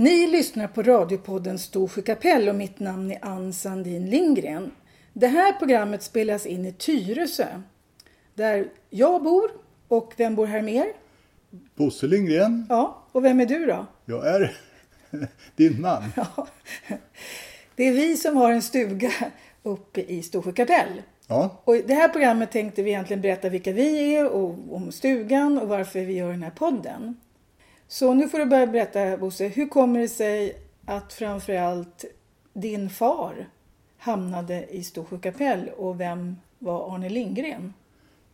Ni lyssnar på radiopodden Storsjö kapell och mitt namn är Ann Sandin Lindgren. Det här programmet spelas in i Tyresö där jag bor och vem bor här mer? Bosse Lindgren. Ja, och vem är du då? Jag är din man. Ja. Det är vi som har en stuga uppe i Storsjö kapell. Ja, Och i det här programmet tänkte vi egentligen berätta vilka vi är och om stugan och varför vi gör den här podden. Så nu får du börja berätta Bosse, hur kommer det sig att framförallt din far hamnade i Storsjö kapell och vem var Arne Lindgren?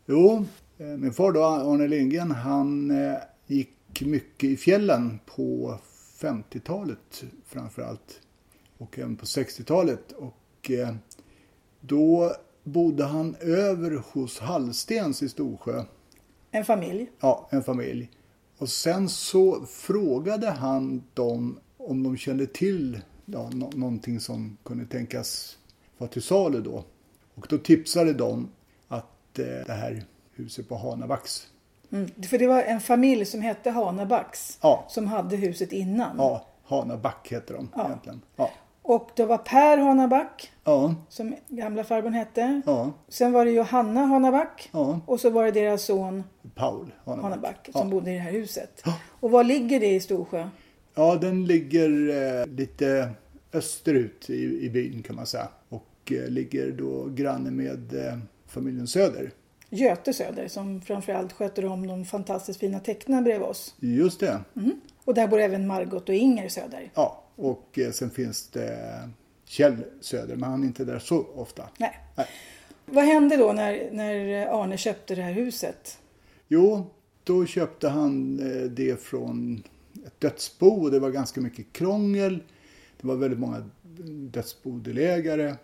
jo, eh, min far då, Arne Lindgren, han eh, gick mycket i fjällen på 50-talet framför allt. Och även på 60-talet. Och eh, då bodde han över hos Hallstens i Storsjö. En familj. Ja, en familj. Och sen så frågade han dem om de kände till ja, nå- någonting som kunde tänkas vara till salu då. Och då tipsade de att eh, det här huset på Hanabacks, Mm. För det var en familj som hette Hanabacks Ja. som hade huset innan. ja, Hanaback heter de Ja. egentligen. Ja. Och det var Per Hanaback Ja, som gamla farbrorn hette. ja, Sen var det Johanna Hanaback. ja, Och så var det deras son Paul Hanaback. Hanaback som bodde i det här huset. Och var ligger det i Storsjö? Ja, den ligger eh, lite österut i, i byn kan man säga. Och eh, ligger då granne med eh, familjen Söder. Göte Söder som framförallt sköter om de fantastiskt fina tecknen bredvid oss. Just det. Och där bor även Margot och Inger Söder. Ja, och eh, sen finns det Kjell Söder, men han är inte där så ofta. Nej. Nej. Vad hände då när, när Arne köpte det här huset? Jo, då köpte han eh, det från ett dödsbo och det var ganska mycket krångel. Det var väldigt många dödsbodelägare.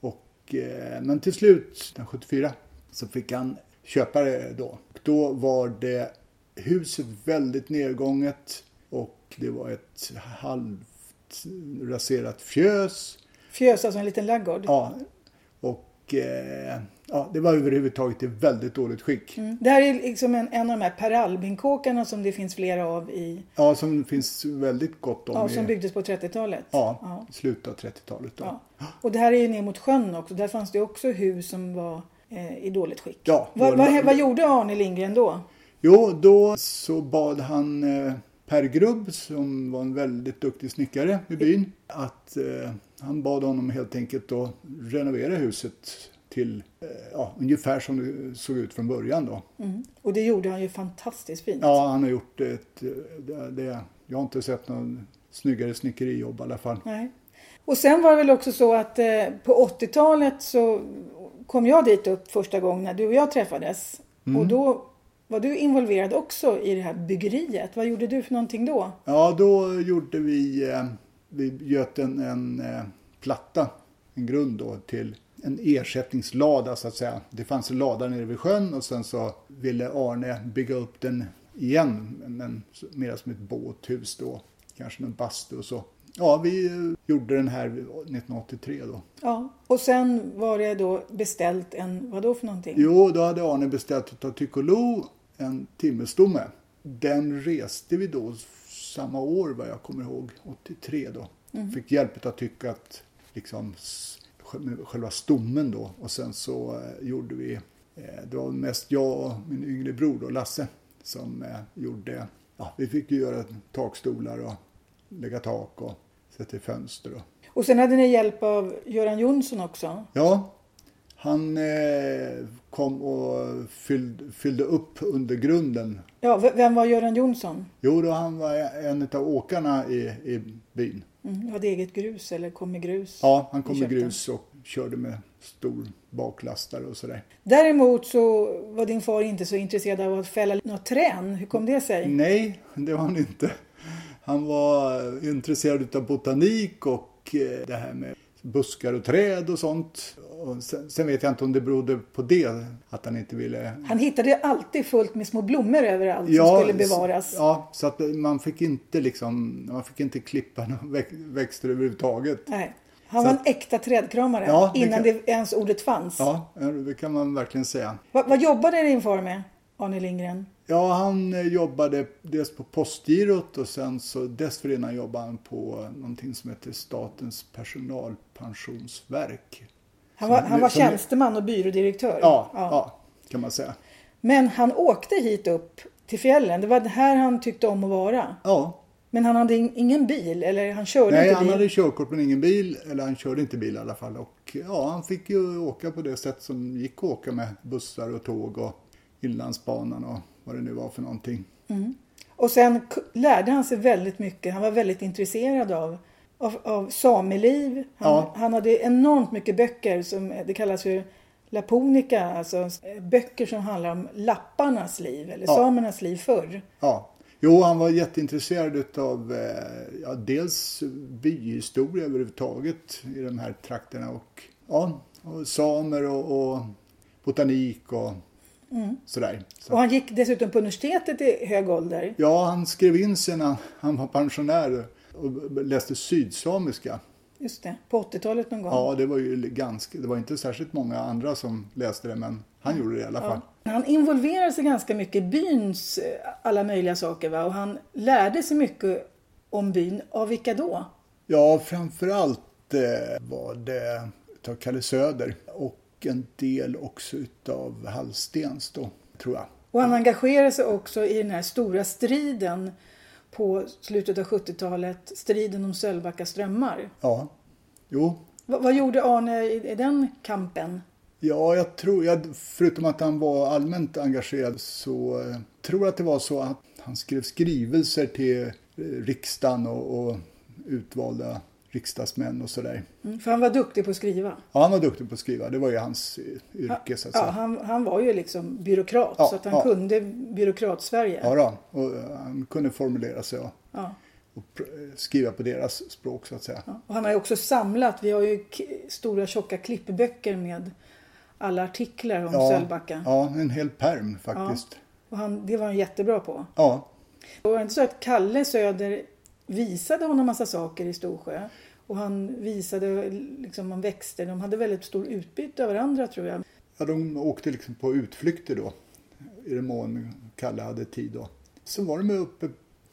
Och, eh, men till slut, den 74, så fick han köpa det då. Då var det huset väldigt nedgånget och det var ett raserat fjös. Fjös, alltså en liten laggård. Ja, och eh, ja, det var överhuvudtaget i väldigt dåligt skick. Mm. Det här är liksom en, en av de här Per Albin-kåkarna som det finns flera av i, Ja, som finns väldigt gott om ja, i som byggdes på 30-talet. ja, Ja. slutet av 30-talet. Då. Ja. Och det här är ju ner mot sjön också. Där fanns det också hus som var eh, i dåligt skick. Ja, vad, vad, vad gjorde Arne Lindgren då? Jo, då så bad han eh, Per Grubb, som var en väldigt duktig snickare i byn, att eh, han bad honom helt enkelt att renovera huset till eh, ja, ungefär som det såg ut från början då. Mm. Och det gjorde han ju fantastiskt fint. Ja, han har gjort ett, det, det, jag har inte sett någon snyggare snickerijobb i alla fall. Nej. Och sen var det väl också så att eh, på 80-talet så kom jag dit upp första gången när du och jag träffades. Mm. Och då var du involverad också i det här byggeriet. Vad gjorde du för någonting då? Ja, då gjorde vi, eh, vi göt en, en eh, platta, en grund då till en ersättningslada så att säga. Det fanns en lada nere vid sjön och sen så ville Arne bygga upp den igen, men mer som ett båthus då. Kanske någon bastu och så. Ja, vi eh, gjorde den här 1983 då. Ja. Och sen var det då beställt en, vad då för någonting? Jo, då hade Arne beställt av Tycolo en timmerstomme. Den reste vi då samma år vad jag kommer ihåg, 83 då. Fick hjälp av Tycke att liksom själva stommen då och sen så eh, gjorde vi, eh, det var mest jag och min yngre bror då, Lasse, som eh, gjorde, ja vi fick ju göra takstolar och lägga tak och sätta i fönster och Och sen hade ni hjälp av Göran Jonsson också. Ja, han eh, kom och fyllde, fyllde upp under grunden. Ja, vem var Göran Jonsson? Jo, då han var en av åkarna i, i byn. Mm, hade eget grus eller kom med grus? Ja, han kom med grus och körde med stor baklastare och sådär. Däremot så var din far inte så intresserad av att fälla något trän. Hur kom det sig? Nej, det var han inte. Han var intresserad av botanik och eh, det här med buskar och träd och sånt. Och sen, sen vet jag inte om det berodde på det, att han inte ville Han hittade alltid fullt med små blommor överallt som skulle bevaras. Ja, så att man fick inte liksom, man fick inte klippa några väx- växter överhuvudtaget. Nej. Han var en äkta trädkramare Ja, det innan kan- det ens ordet fanns. Ja, det kan man verkligen säga. Vad, vad jobbade din far med? Arne Lindgren? Ja, han eh, jobbade dels på Postgirot och sen så dessförinnan jobbade han på någonting som heter Statens personalpensionsverk. Han var, Som- han var som- tjänsteman och byrådirektör. Ja, ja. kan man säga. Men han åkte hit upp till fjällen. Det var här han tyckte om att vara. Ja, Men han hade in- ingen bil, eller han körde nej, inte han bil. hade körkort men ingen bil, eller han körde inte bil i alla fall. Och ja, han fick ju åka på det sätt som gick att åka med bussar och tåg och Inlandsbanan och vad det nu var för någonting. Och sen lärde han sig väldigt mycket. Han var väldigt intresserad av, av, av sameliv. Han, Ja. han hade enormt mycket böcker som det kallas för laponika, alltså eh, böcker som handlar om lapparnas liv eller Ja. samernas liv förr. Ja. Jo, han var jätteintresserad av eh, ja, dels byhistoria överhuvudtaget i de här trakterna och, ja, och samer och, och botanik och sådär. Så, Och han gick dessutom på universitetet i hög ålder. ja, han skrev in sig när han var pensionär och läste sydsamiska. Just det, på 80-talet någon gång. Ja, det var ju ganska, det var inte särskilt många andra som läste det, men han gjorde det i alla fall. Han involverade sig ganska mycket i byns eh, alla möjliga saker. Va? Och han lärde sig mycket om byn. Av vilka då? Ja, framförallt eh, var det Kalle Söder och en del också utav Hallstens då, tror jag. Och han engagerade sig också i den här stora striden på slutet av 70-talet. Striden om Sölvbacka strömmar. Ja, jo. Va- vad gjorde Arne i, i den kampen? Ja, jag tror, jag, förutom att han var allmänt engagerad så eh, tror jag att det var så att han skrev skrivelser till eh, riksdagen och, och utvalda riksdagsmän och sådär. Mm, för han var duktig på att skriva. Ja, han var duktig på att skriva. Det var ju hans eh, yrke så att Ja, säga. han, han var ju liksom byråkrat. Ja, så att han ja. kunde byråkrat-Sverige. Ja, då, och eh, han kunde formulera sig och, Ja. och pr- skriva på deras språk så att säga. Ja, Och han har ju också samlat, vi har ju stora tjocka klippböcker med alla artiklar om Sölvbacka. Ja, en hel perm faktiskt. Och han, det var han jättebra på. Ja. Och var det inte så att Kalle Söder visade honom massa saker i Storsjö? Och han visade liksom om växter. De hade väldigt stor utbyte av varandra tror jag. ja, de åkte liksom på utflykter då. I den mån Kalle hade tid då. Så var de uppe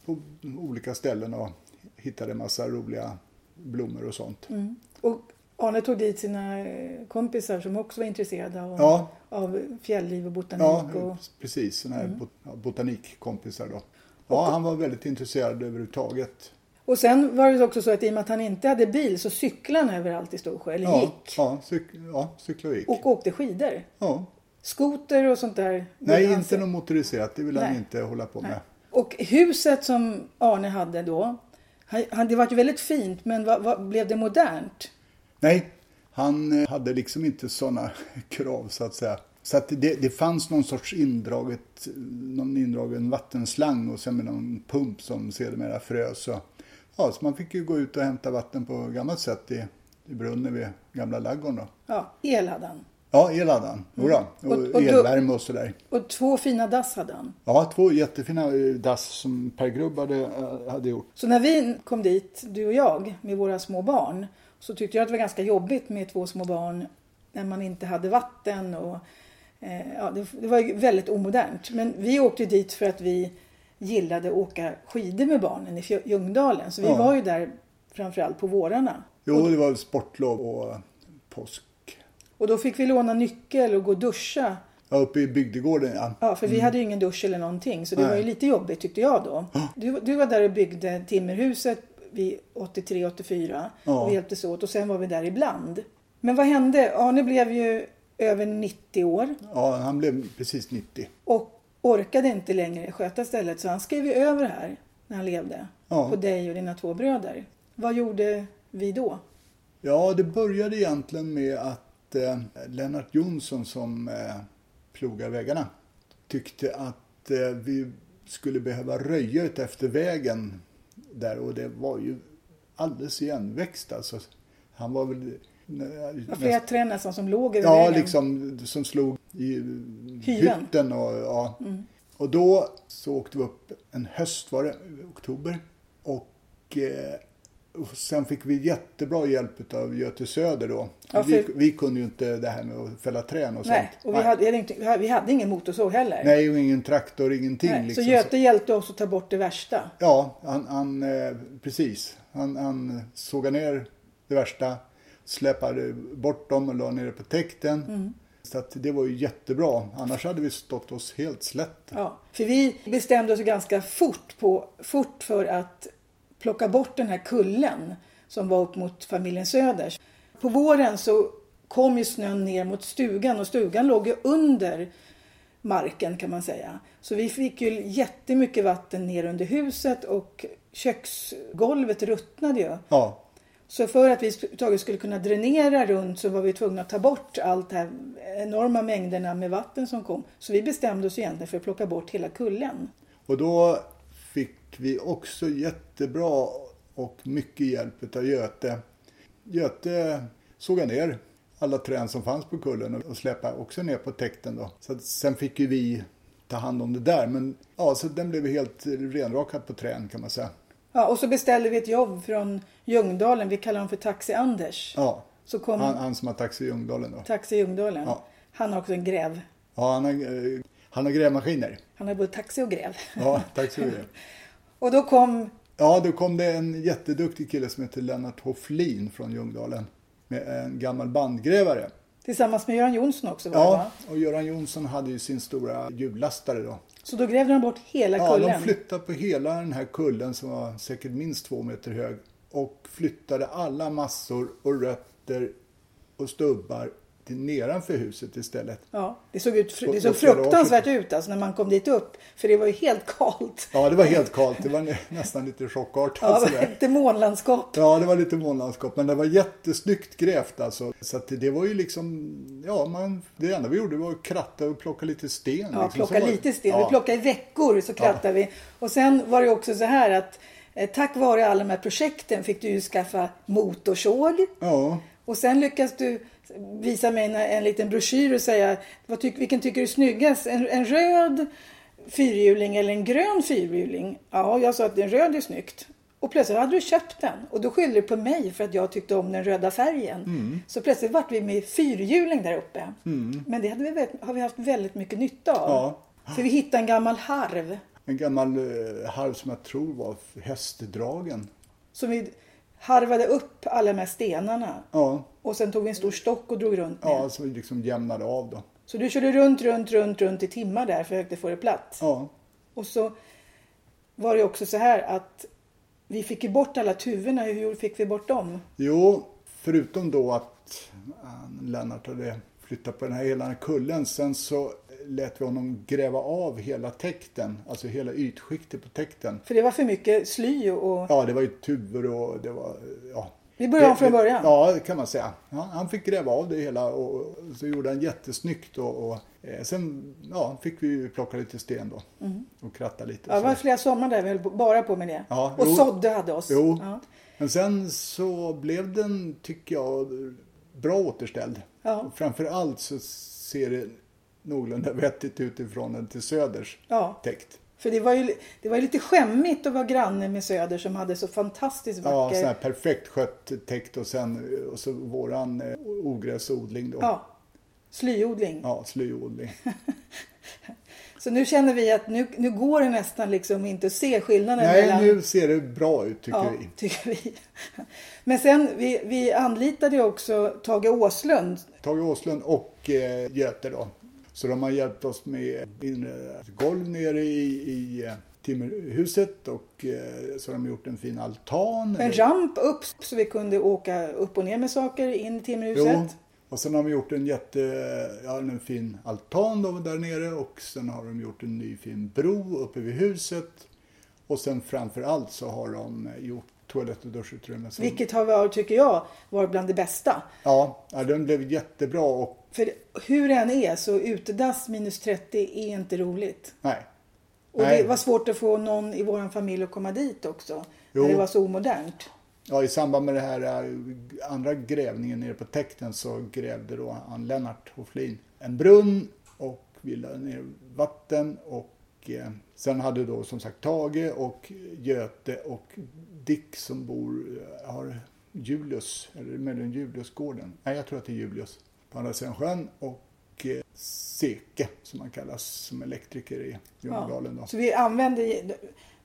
på olika ställen och hittade massa roliga blommor och sånt. Mm. Och Arne tog dit sina eh, kompisar som också var intresserade av, Ja. av fjällliv och botanik. Ja, och, precis. Sådana Mm. här bot- ja, botanikkompisar då. Ja, han var väldigt intresserad överhuvudtaget. och sen var det också så att i och med att han inte hade bil så cyklade han överallt i Storsjö. Eller Ja, gick. ja, cyk- ja cykla och gick. Och åkte skidor. Ja. Skoter och sånt där. Nej, ville han inte se. något motoriserat. Det vill han Nej. inte hålla på med. Nej. Och huset som Arne hade då, han, han, det var ju väldigt fint men vad, vad, blev det modernt? Nej, han eh, hade liksom inte sådana krav så att säga. Så att det, det fanns någon sorts indraget, någon indragen vattenslang och sen med någon pump som sedermera frös. Så, ja, så man fick ju gå ut och hämta vatten på gammalt sätt i, i brunnen vid gamla ladugården då. Ja, el hade han. Ja, el hade han. Jodå. Och, Och- och då- elvärme och sådär. Och två fina dass hade han. Ja, två jättefina eh, dass som Per Grubb hade, eh, hade gjort. Så när vi kom dit, du och jag, med våra små barn, så tyckte jag att det var ganska jobbigt med två små barn när man inte hade vatten och ja, det, det var ju väldigt omodernt. Men vi åkte dit för att vi gillade att åka skidor med barnen i Ljungdalen. Så vi Ja. var ju där framförallt på vårarna. Jo, det var sportlov och påsk. Och då fick vi låna nyckel och gå och duscha. Ja, uppe i bygdegården ja. Ja, för vi hade ju ingen dusch eller någonting. Så det Nej. var ju lite jobbigt tyckte jag då. Du, du var där och byggde timmerhuset vid 83-84. Ja. Och vi hjälptes åt. Och sen var vi där ibland. Men vad hände? Arne blev ju över 90 år. Ja, han blev precis 90. Och orkade inte längre sköta stället. Så han skrev över här när han levde. Ja. På dig och dina två bröder. Vad gjorde vi då? Ja, det började egentligen med att eh, Lennart Jonsson som eh, plogar vägarna tyckte att eh, vi skulle behöva röja ut efter vägen där och det var ju alldeles igenväxt alltså. Han var väl... Flera träd nästan som låg över Ja, vägen. liksom som slog i Hyveln. hytten och ja. Mm. Och då så åkte vi upp en höst var det, oktober. Och eh, Och sen fick vi jättebra hjälp av Göte Söder då. Ja, för- vi, vi kunde ju inte det här med att fälla trän och Nej, sånt. och vi hade, vi hade inte, vi hade- vi hade ingen motorsåg heller. Nej, och ingen traktor, ingenting. Nej, liksom. Så Göte hjälpte oss att ta bort det värsta. Ja, han, han eh, precis. Han, han sågade ner det värsta, släpade bort dem och la ner det på täkten. Mm. Så att det var ju jättebra. Annars hade vi stått oss helt slätt. Ja, för vi bestämde oss ganska fort, på, fort för att plocka bort den här kullen som var upp mot familjen Söders. På våren så kom ju snön ner mot stugan och stugan låg ju under marken kan man säga. Så vi fick ju jättemycket vatten ner under huset och köksgolvet ruttnade ju. Ja, så för att vi överhuvudtaget skulle kunna dränera runt så var vi tvungna att ta bort allt det här enorma mängderna med vatten som kom. Så vi bestämde oss egentligen för att plocka bort hela kullen. och då fick vi också jättebra och mycket hjälp av Göte. Göte sågade ner alla träd som fanns på kullen och släpade också ner på täkten då. Så att sen fick ju vi ta hand om det där. Men ja, så den blev helt renrakad på trän kan man säga. Ja, och så beställde vi ett jobb från Ljungdalen. Vi kallar honom för Taxi-Anders. Ja, Så kom han, han som har taxi Ljungdalen då. Taxi Ljungdalen. Ja. Han har också en gräv. Ja, han har, eh, han har grävmaskiner. Han har både taxi och gräv. Ja, tack så mycket. Och då kom, Ja, då kom det en jätteduktig kille som heter Lennart Hofflin från Ljungdalen. Med en gammal bandgrävare. tillsammans med Göran Jonsson också var det, Ja, va? och Göran Jonsson hade ju sin stora hjullastare då. Så då grävde de bort hela Ja, kullen. de flyttade på hela den här kullen som var säkert minst två meter hög. Och flyttade alla massor och rötter och stubbar till nedanför huset istället. Ja, det såg, ut, det såg fruktansvärt ut alltså när man kom dit upp. För det var ju helt kallt. Ja, det var helt kallt. Det var nä- nästan lite chockartat. Ja, det var sådär. ett demonlandskap. Ja, det var lite månlandskap, men det var jättesnyggt grävt alltså. Så det var ju liksom, ja, man, det enda vi gjorde var att kratta och plocka lite sten. Ja, liksom. plocka var- lite sten. Vi Ja, plockade i veckor så krattade vi. Och sen var det också så här att eh, tack vare alla de här projekten fick du ju skaffa motorsåg. ja, Och sen lyckas du visa mig en, en liten broschyr och säga vad tyck, vilken tycker du är snyggast? En, en röd fyrhjuling eller en grön fyrhjuling? Ja, jag sa att en röd är snyggt. Och plötsligt hade du köpt den och då skyllde du på mig för att jag tyckte om den röda färgen. Mm. Så plötsligt vart vi med fyrhjuling där uppe. Men det hade vi, har vi haft väldigt mycket nytta av. Ja. För vi hittade en gammal harv en gammal eh, harv som jag tror var hästdragen. som vi harvade upp alla de här stenarna. Ja, Och sen tog vi en stor stock och drog runt med. ja som liksom jämnade av då. Så du körde runt, runt, runt, runt i timmar där för att få det platt. Ja, Och så var det också så här att vi fick ju bort alla tuvorna. Hur fick vi bort dem? jo, förutom då att han, Lennart hade flyttat på den här hela kullen. Sen så lät vi honom gräva av hela täkten, alltså hela ytskiktet på täkten. För det var för mycket sly och... Ja, det var ju tuvor och det var, ja. Vi började om från början. Ja, det kan man säga. Ja, han fick gräva av det hela och, så gjorde han jättesnyggt. Och, och eh, sen ja, fick vi plocka lite sten då och kratta lite. Ja, det var flera sommar där vi höll bara på med det. Ja, och jo. sådde hade oss. Jo, Ja. men sen så blev den, tycker jag, bra återställd. Ja. Och framför allt så ser det någorlunda vettigt ut ifrån den till Söders ja, täkt. för det var, ju, det var ju lite skämmigt att vara granne med Söder som hade så fantastiskt Ja, vacker... sån här perfekt skött täkt och sen och så våran eh, ogräsodling då. ja, slyodling. Ja, slyodling. Så nu känner vi att nu, nu går det nästan liksom inte att se skillnaden Nej, mellan... nu ser det bra ut tycker ja, vi. tycker vi. Men sen, vi, vi anlitade också Tage Åslund. Tage Åslund och eh, Göte då. Så de har hjälpt oss med inre golv nere i, i eh, timmerhuset och eh, så har de gjort en fin altan. En ramp upp så vi kunde åka upp och ner med saker in i timmerhuset. Jo, och sen har de gjort en jätte, ja, en fin altan då där nere och sen har de gjort en ny fin bro uppe vid huset. Och sen framför allt så har de gjort toalett och duschutrymme. som- Vilket har varit, tycker jag, varit bland det bästa. Ja, ja, den blev jättebra och För hur det än är så utedass minus 30 är inte roligt. nej. Och Nej. det var svårt att få någon i vår familj att komma dit också. Jo. När det var så omodernt. Ja, i samband med det här eh, andra grävningen nere på täkten så grävde då han Lennart Hofflin en brunn och vi la ner vatten och eh, sen hade då som sagt Tage och Göte och Dick som bor, eh, har Julius, eller möjligen Juliusgården. Nej, jag tror att det är Julius. På andra sidan sjön. Och eh, Seke som han kallas som elektriker i Ljungdalen. Ja. Så vi använder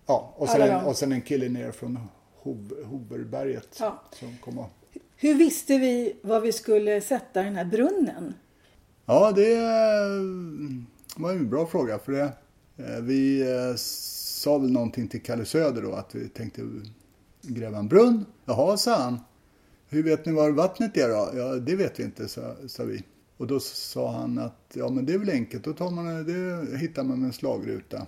Ja, och sen, en, och sen en kille ner från Hov, Hoverberget Ja. som kom och Hur visste vi var vi skulle sätta den här brunnen? Ja, det eh, var en bra fråga. För det, Eh, vi eh, sa väl någonting till Kalle Söder då att vi tänkte gräva en brunn. Jaha, sa han. Hur vet ni var vattnet är då? Ja, det vet vi inte, sa, sa vi. Och då sa han att ja, men det är väl enkelt. Då tar man, det hittar man med en slagruta.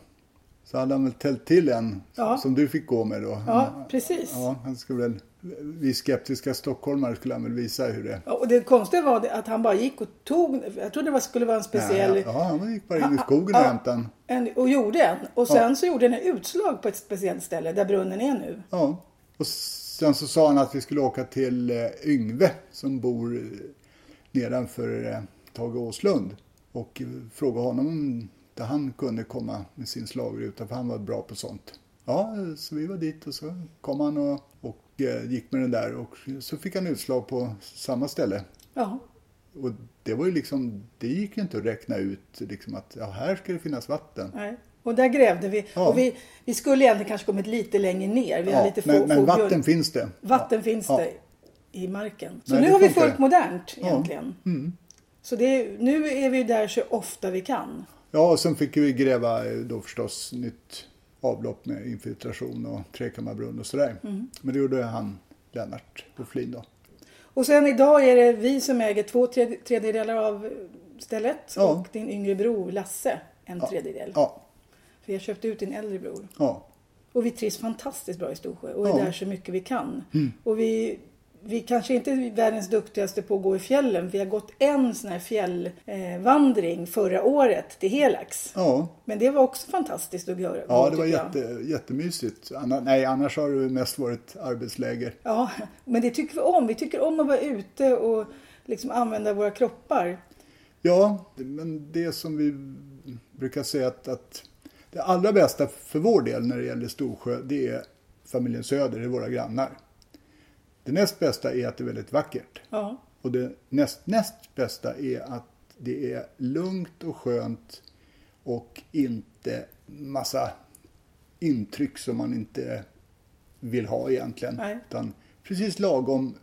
Så hade han väl tält till en Ja. som du fick gå med då. Ja, precis. Ja, han skulle väl, vi skeptiska stockholmare skulle han väl visa hur det... Ja, Och det konstiga var att han bara gick och tog, jag trodde det skulle vara en speciell, Ja, ja, han gick bara in i skogen och hämtade en. och gjorde en. Och sen så gjorde den utslag på ett speciellt ställe där brunnen är nu. Ja. Och sen så sa han att vi skulle åka till eh, Yngve som bor eh, nedanför eh, Tage Åslund. Och fråga honom om där han kunde komma med sin slagruta för han var bra på sånt. Ja, så vi var dit och så kom han och, och eh, gick med den där och så fick han utslag på samma ställe. Ja, Och det var ju liksom, det gick ju inte att räkna ut liksom att ja, här ska det finnas vatten. nej. Och där grävde vi. Ja. Och vi, vi skulle egentligen kanske kommit lite längre ner. Vi Ja, lite få, men, men vatten finns det. Vatten ja. finns det i marken. Så Nej, nu har vi fullt modernt egentligen. Mm. Så det, nu är vi där så ofta vi kan. Ja, och sen fick vi gräva eh, då förstås nytt avlopp med infiltration och trekammarbrunn och sådär. Mm. Men det gjorde han, Lennart och Flin då. Och sen idag är det vi som äger två tredje- tredjedelar av stället Ja. och din yngre bror Lasse en tredjedel. Ja, För jag köpte ut din äldre bror. ja, Och vi trivs fantastiskt bra i Storsjö och är Ja. Mm. där så mycket vi kan. Och vi, vi kanske inte är världens duktigaste på att gå i fjällen. Vi har gått en sån här fjällvandring vandring förra året till Helax. ja. Men det var också fantastiskt att göra. Ja, det var jag. jätte, jättemysigt. Anna, nej, annars har det mest varit arbetsläger. Ja, men det tycker vi om. Vi tycker om att vara ute och liksom använda våra kroppar. Ja, men det som vi brukar säga att, att det allra bästa för vår del när det gäller Storsjö, det är familjen Söder, det är våra grannar. Det näst bästa är att det är väldigt vackert. Ja, Och det näst, näst bästa är att det är lugnt och skönt och inte massa intryck som man inte vill ha egentligen. Nej. Utan precis lagom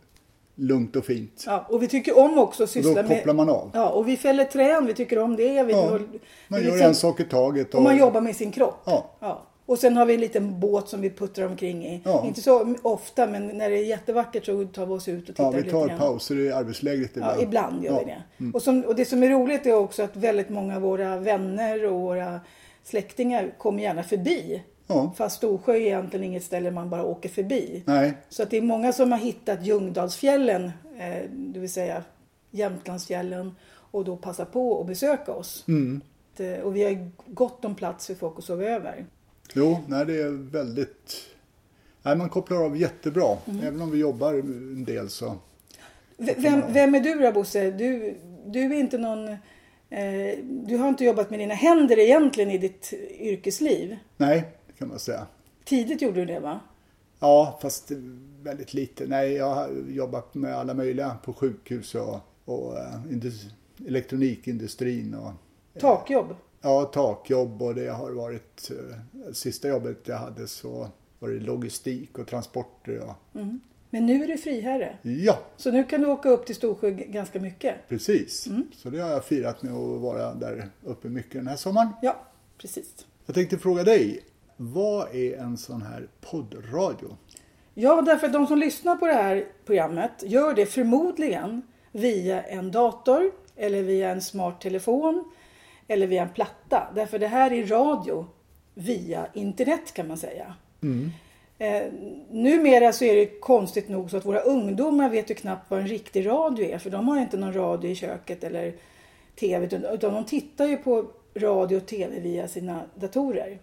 lugnt och fint. ja. Och vi tycker om också att Och då syssla med... kopplar man av. Ja, och vi fäller träd. Vi tycker om det. Vi, Ja, och, Man gör liksom- en sak i taget. Och man jobbar med sin kropp. Ja. Ja. Och sen har vi en liten båt som vi puttrar omkring i. Ja. Inte så ofta, men när det är jättevackert så tar vi oss ut och tittar Ja, vi lite tar grann. pauser i arbetslägret ibland. Ja, ibland gör Ja. vi det. Och, som, och det som är roligt är också att väldigt många av våra vänner och våra släktingar kommer gärna förbi. Ja. Fast Storsjö är egentligen inget ställe man bara åker förbi. Nej, Så att det är många som har hittat Ljungdalsfjällen, eh, det vill säga Jämtlandsfjällen och då passar på att besöka oss. Mm. Eh, Och vi har gott om plats för folk att sova över. Jo, nej, det är väldigt... Nej, man kopplar av jättebra. Mm. Även om vi jobbar en del så... Vem, vem är du då Bosse? Du, du är inte någon... Eh, du har inte jobbat med dina händer egentligen i ditt yrkesliv. Nej, det kan man säga. Tidigt gjorde du det va? Ja, fast väldigt lite. Nej, jag har jobbat med alla möjliga på sjukhus och, och indus- elektronikindustrin och Takjobb? Ja, takjobb och det har varit eh, sista jobbet jag hade så var det logistik och transporter och Mm. Men nu är du friherre. ja, Så nu kan du åka upp till Storsjö ganska mycket. precis. Mm. Så det har jag firat med att vara där uppe mycket den här sommaren. Ja, precis. Jag tänkte fråga dig, vad är en sån här poddradio? Ja, därför att de som lyssnar på det här programmet gör det förmodligen via en dator eller via en smart telefon eller via en platta. Därför det här är radio via internet kan man säga. Eh, numera så är det konstigt nog så att våra ungdomar vet ju knappt vad en riktig radio är för de har inte någon radio i köket eller tv utan de tittar ju på radio och tv via sina datorer.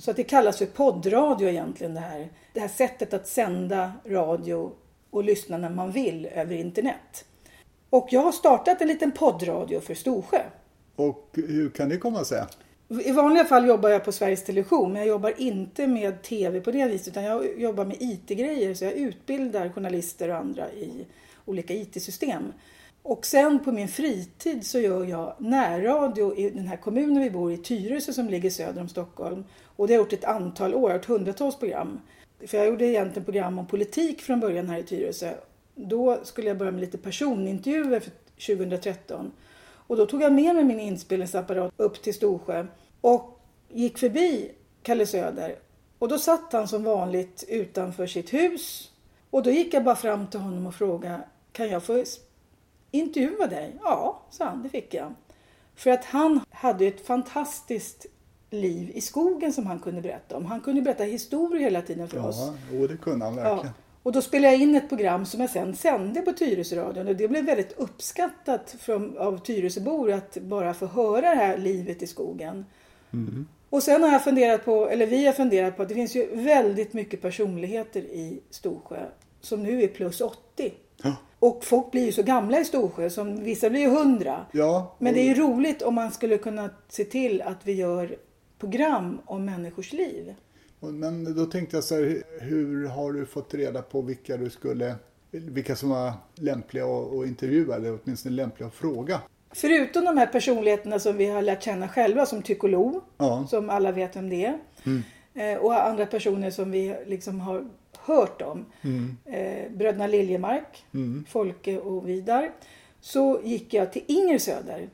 Så att det kallas för poddradio egentligen det här. Det här sättet att sända radio och lyssna när man vill över internet. Och jag har startat en liten poddradio för Storsjö. Och hur kan det komma sig? I vanliga fall jobbar jag på Sveriges Television men jag jobbar inte med TV på det viset utan jag jobbar med IT-grejer så jag utbildar journalister och andra i olika IT-system. Och sen på min fritid så gör jag närradio i den här kommunen vi bor i, Tyresö som ligger söder om Stockholm. Och det har jag gjort ett antal år, ett hundratals program. För jag gjorde egentligen program om politik från början här i Tyresö. Då skulle jag börja med lite personintervjuer för 2013. Och då tog jag med mig min inspelningsapparat upp till Storsjö och gick förbi Kalle Söder. Och då satt han som vanligt utanför sitt hus. Och då gick jag bara fram till honom och frågade, kan jag få intervjua dig? Ja, sa han, det fick jag. För att han hade ett fantastiskt liv i skogen som han kunde berätta om. Han kunde berätta historier hela tiden för ja, oss. Ja, det kunde han verkligen. Ja. Och då spelade jag in ett program som jag sen sände på Tyresöradion och det blev väldigt uppskattat från, av Tyresöbor att bara få höra det här livet i skogen. Mm. Och sen har jag funderat på, eller vi har funderat på att det finns ju väldigt mycket personligheter i Storsjö som nu är plus 80. Ja. Och folk blir ju så gamla i Storsjö, som vissa blir ju 100. Ja, Men det är ju roligt om man skulle kunna se till att vi gör program om människors liv. Men då tänkte jag så här, hur har du fått reda på vilka du skulle, vilka som var lämpliga att intervjua eller åtminstone lämpliga att fråga? Förutom de här personligheterna som vi har lärt känna själva som Tycolo, ja. som alla vet vem det är. Mm. Eh, och andra personer som vi liksom har hört om. Mm. Eh, bröderna Liljemark, mm. Folke och Vidar. Så gick jag till Inger Söder.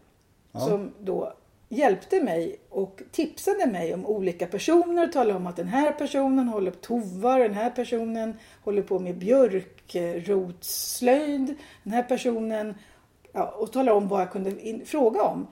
Ja. Som då hjälpte mig och tipsade mig om olika personer och talade om att den här personen håller på tovar, den här personen håller på med björkrotslöjd, den här personen ja, och talade om vad jag kunde in, fråga om.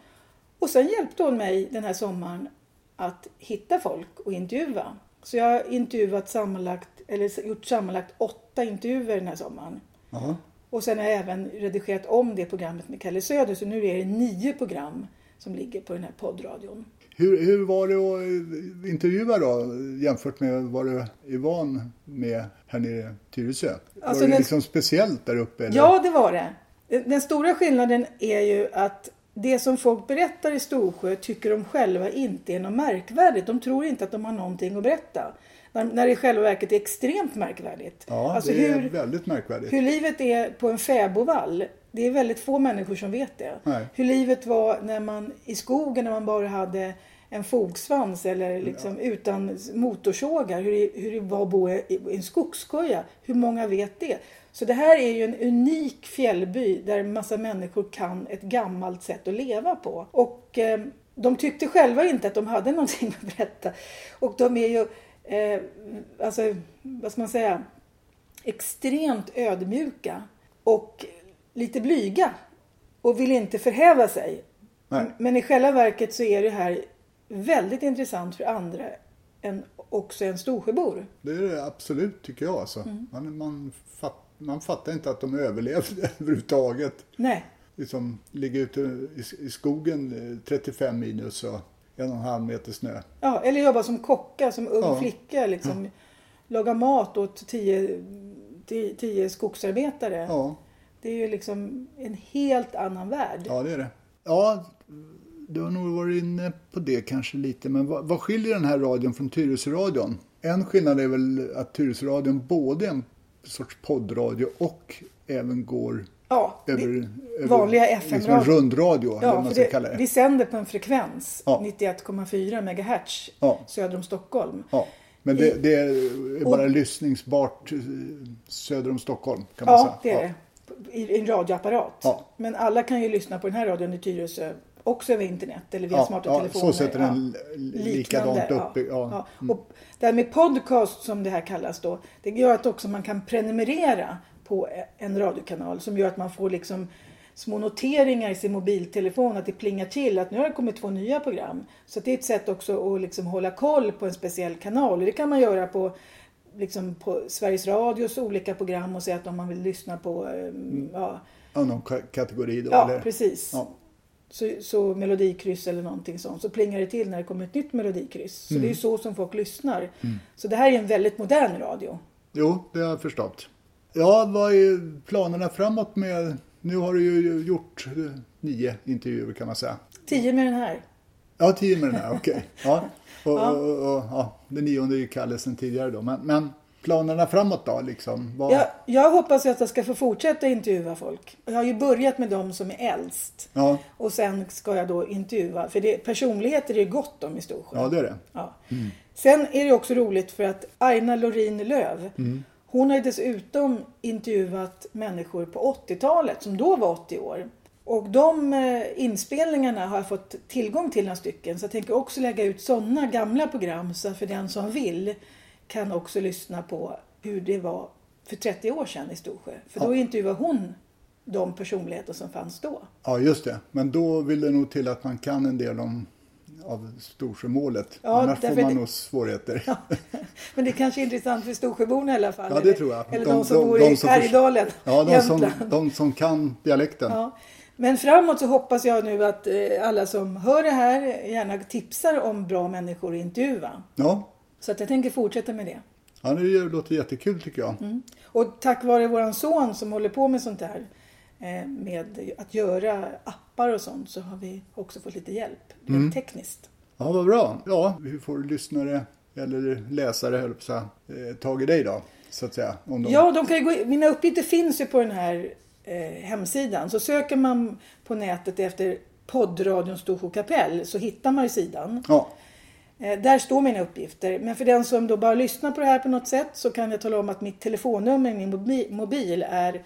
Och sen hjälpte hon mig den här sommaren att hitta folk och intervjua. Så jag har intervjuat sammanlagt, eller gjort sammanlagt åtta intervjuer den här sommaren. Aha. Och sen har jag även redigerat om det programmet med Kalle Söder så nu är det nio program som ligger på den här poddradion. Hur, hur var det att intervjua då jämfört med vad du är van med här nere i Tyresö? Alltså var det den... liksom speciellt där uppe? Eller? Ja, det var det. Den stora skillnaden är ju att det som folk berättar i Storsjö tycker de själva inte är något märkvärdigt. De tror inte att de har någonting att berätta. När, när det i själva verket är extremt märkvärdigt. Ja, alltså det är hur, väldigt märkvärdigt. Hur livet är på en fäbodvall. Det är väldigt få människor som vet det. Nej. Hur livet var när man i skogen när man bara hade en fogsvans eller liksom ja. utan motorsågar. Hur det, hur det var att bo i en skogskoja. Hur många vet det? Så det här är ju en unik fjällby där en massa människor kan ett gammalt sätt att leva på. Och eh, de tyckte själva inte att de hade någonting att berätta. Och de är ju, eh, alltså, vad ska man säga, extremt ödmjuka och lite blyga och vill inte förhäva sig. Nej. Men i själva verket så är det här väldigt intressant för andra än också en Storsjöbor. Det är det absolut tycker jag alltså. Mm. Man, man, fatt, man fattar inte att de överlevde överhuvudtaget. Nej. Liksom ligga ute i, i skogen 35 minus och en och en halv meter snö. Ja, eller jobba som kocka, som ung ja. flicka. Liksom, ja. Laga mat åt tio, tio, tio skogsarbetare. Ja. Det är ju liksom en helt annan värld. Ja, det är det. Ja, du har nog varit inne på det kanske lite. Men vad, vad skiljer den här radion från Tyresöradion? En skillnad är väl att Tyresöradion både är en sorts poddradio och även går Ja, över, vanliga FM-radio. Liksom rundradio, ja, man ska det, kalla det. Vi sänder på en frekvens, ja. 91,4 MHz, ja. söder om Stockholm. Ja. Men det, det är bara och, lyssningsbart eh, söder om Stockholm kan man ja, säga. Det är det i en radioapparat. Ja. Men alla kan ju lyssna på den här radion i Tyresö också över internet eller via ja, smarta ja, telefoner. Så sätter den ja, likadant upp. Ja, mm. Och det här med podcast som det här kallas då. Det gör att också man kan prenumerera på en radiokanal som gör att man får liksom små noteringar i sin mobiltelefon att det plingar till att nu har det kommit två nya program. Så det är ett sätt också att liksom hålla koll på en speciell kanal. Och det kan man göra på liksom på Sveriges Radios olika program och säga att om man vill lyssna på... Eh, mm. Ja, ja, någon kategori då? Ja, eller? precis. Ja. Så, så melodikryss eller någonting sånt. Så plingar det till när det kommer ett nytt melodikryss. Så mm. det är så som folk lyssnar. Mm. Så det här är en väldigt modern radio. Jo, det har jag förstått. Ja, vad är planerna framåt med... Nu har du ju gjort nio intervjuer kan man säga. Tio med den här. Ja, tio med den här, okej. Ja. Och, och, och, och, ja, den nionde är ju Kalle sen tidigare då. Men, men planerna framåt då? Liksom, vad... Jag, jag hoppas att jag ska få fortsätta intervjua folk. Jag har ju börjat med de som är äldst. Ja, Och sen ska jag då intervjua. För det, personligheter är det gott om i Storsjö. ja, det är det. Ja. Sen är det också roligt för att Aina Lorin Löv hon har ju dessutom intervjuat människor på 80-talet som då var 80 år. Och de eh, inspelningarna har jag fått tillgång till några stycken. Så jag tänker också lägga ut sådana gamla program så för den som vill kan också lyssna på hur det var för 30 år sedan i Storsjö. För då Ja. intervjuade hon de personligheter som fanns då. Ja, just det. Men då vill det nog till att man kan en del om av Storsjömålet. Ja, Annars får man det- nog svårigheter. Ja. Men det kanske är intressant för Storsjöborna i alla fall. Ja, det eller- tror jag. Eller De- de, som de- bor de i som Härjedalen, Ja, de som, Jämtland. de som kan dialekten. Ja. Men framåt så hoppas jag nu att eh, alla som hör det här gärna tipsar om bra människor att intervjua. Ja, Så att jag tänker fortsätta med det. ja det låter jättekul tycker jag. Mm. Och tack vare våran son som håller på med sånt här eh, med att göra appar och sånt så har vi också fått lite hjälp Mm. tekniskt. Ja, vad bra. Ja, hur får lyssnare eller läsare, höll på att säga, eh, tag i dig då? Så att säga. Om de... Ja, de kan gå in, mina uppgifter finns ju på den här eh, hemsidan. Så söker man på nätet efter poddradion Storsjö kapell så hittar man ju sidan. Ja, Eh, Där står mina uppgifter. Men för den som då bara lyssnar på det här på något sätt så kan jag tala om att mitt telefonnummer i min mobi- mobil är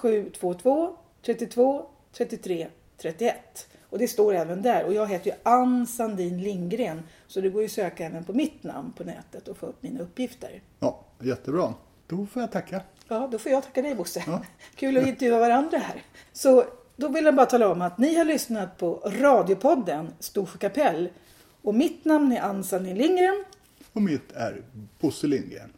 0722 32 33 31. Och det står även där. Och jag heter ju Ann Sandin Lindgren. Så det går ju att söka även på mitt namn på nätet och få upp mina uppgifter. ja, jättebra. Då får jag tacka. Ja, då får jag tacka dig Bosse. Ja. Kul att intervjua varandra här. Så då vill jag bara tala om att ni har lyssnat på radiopodden Storsjö kapell. Och mitt namn är Ann Sandin Lindgren. Och mitt är Bosse Lindgren.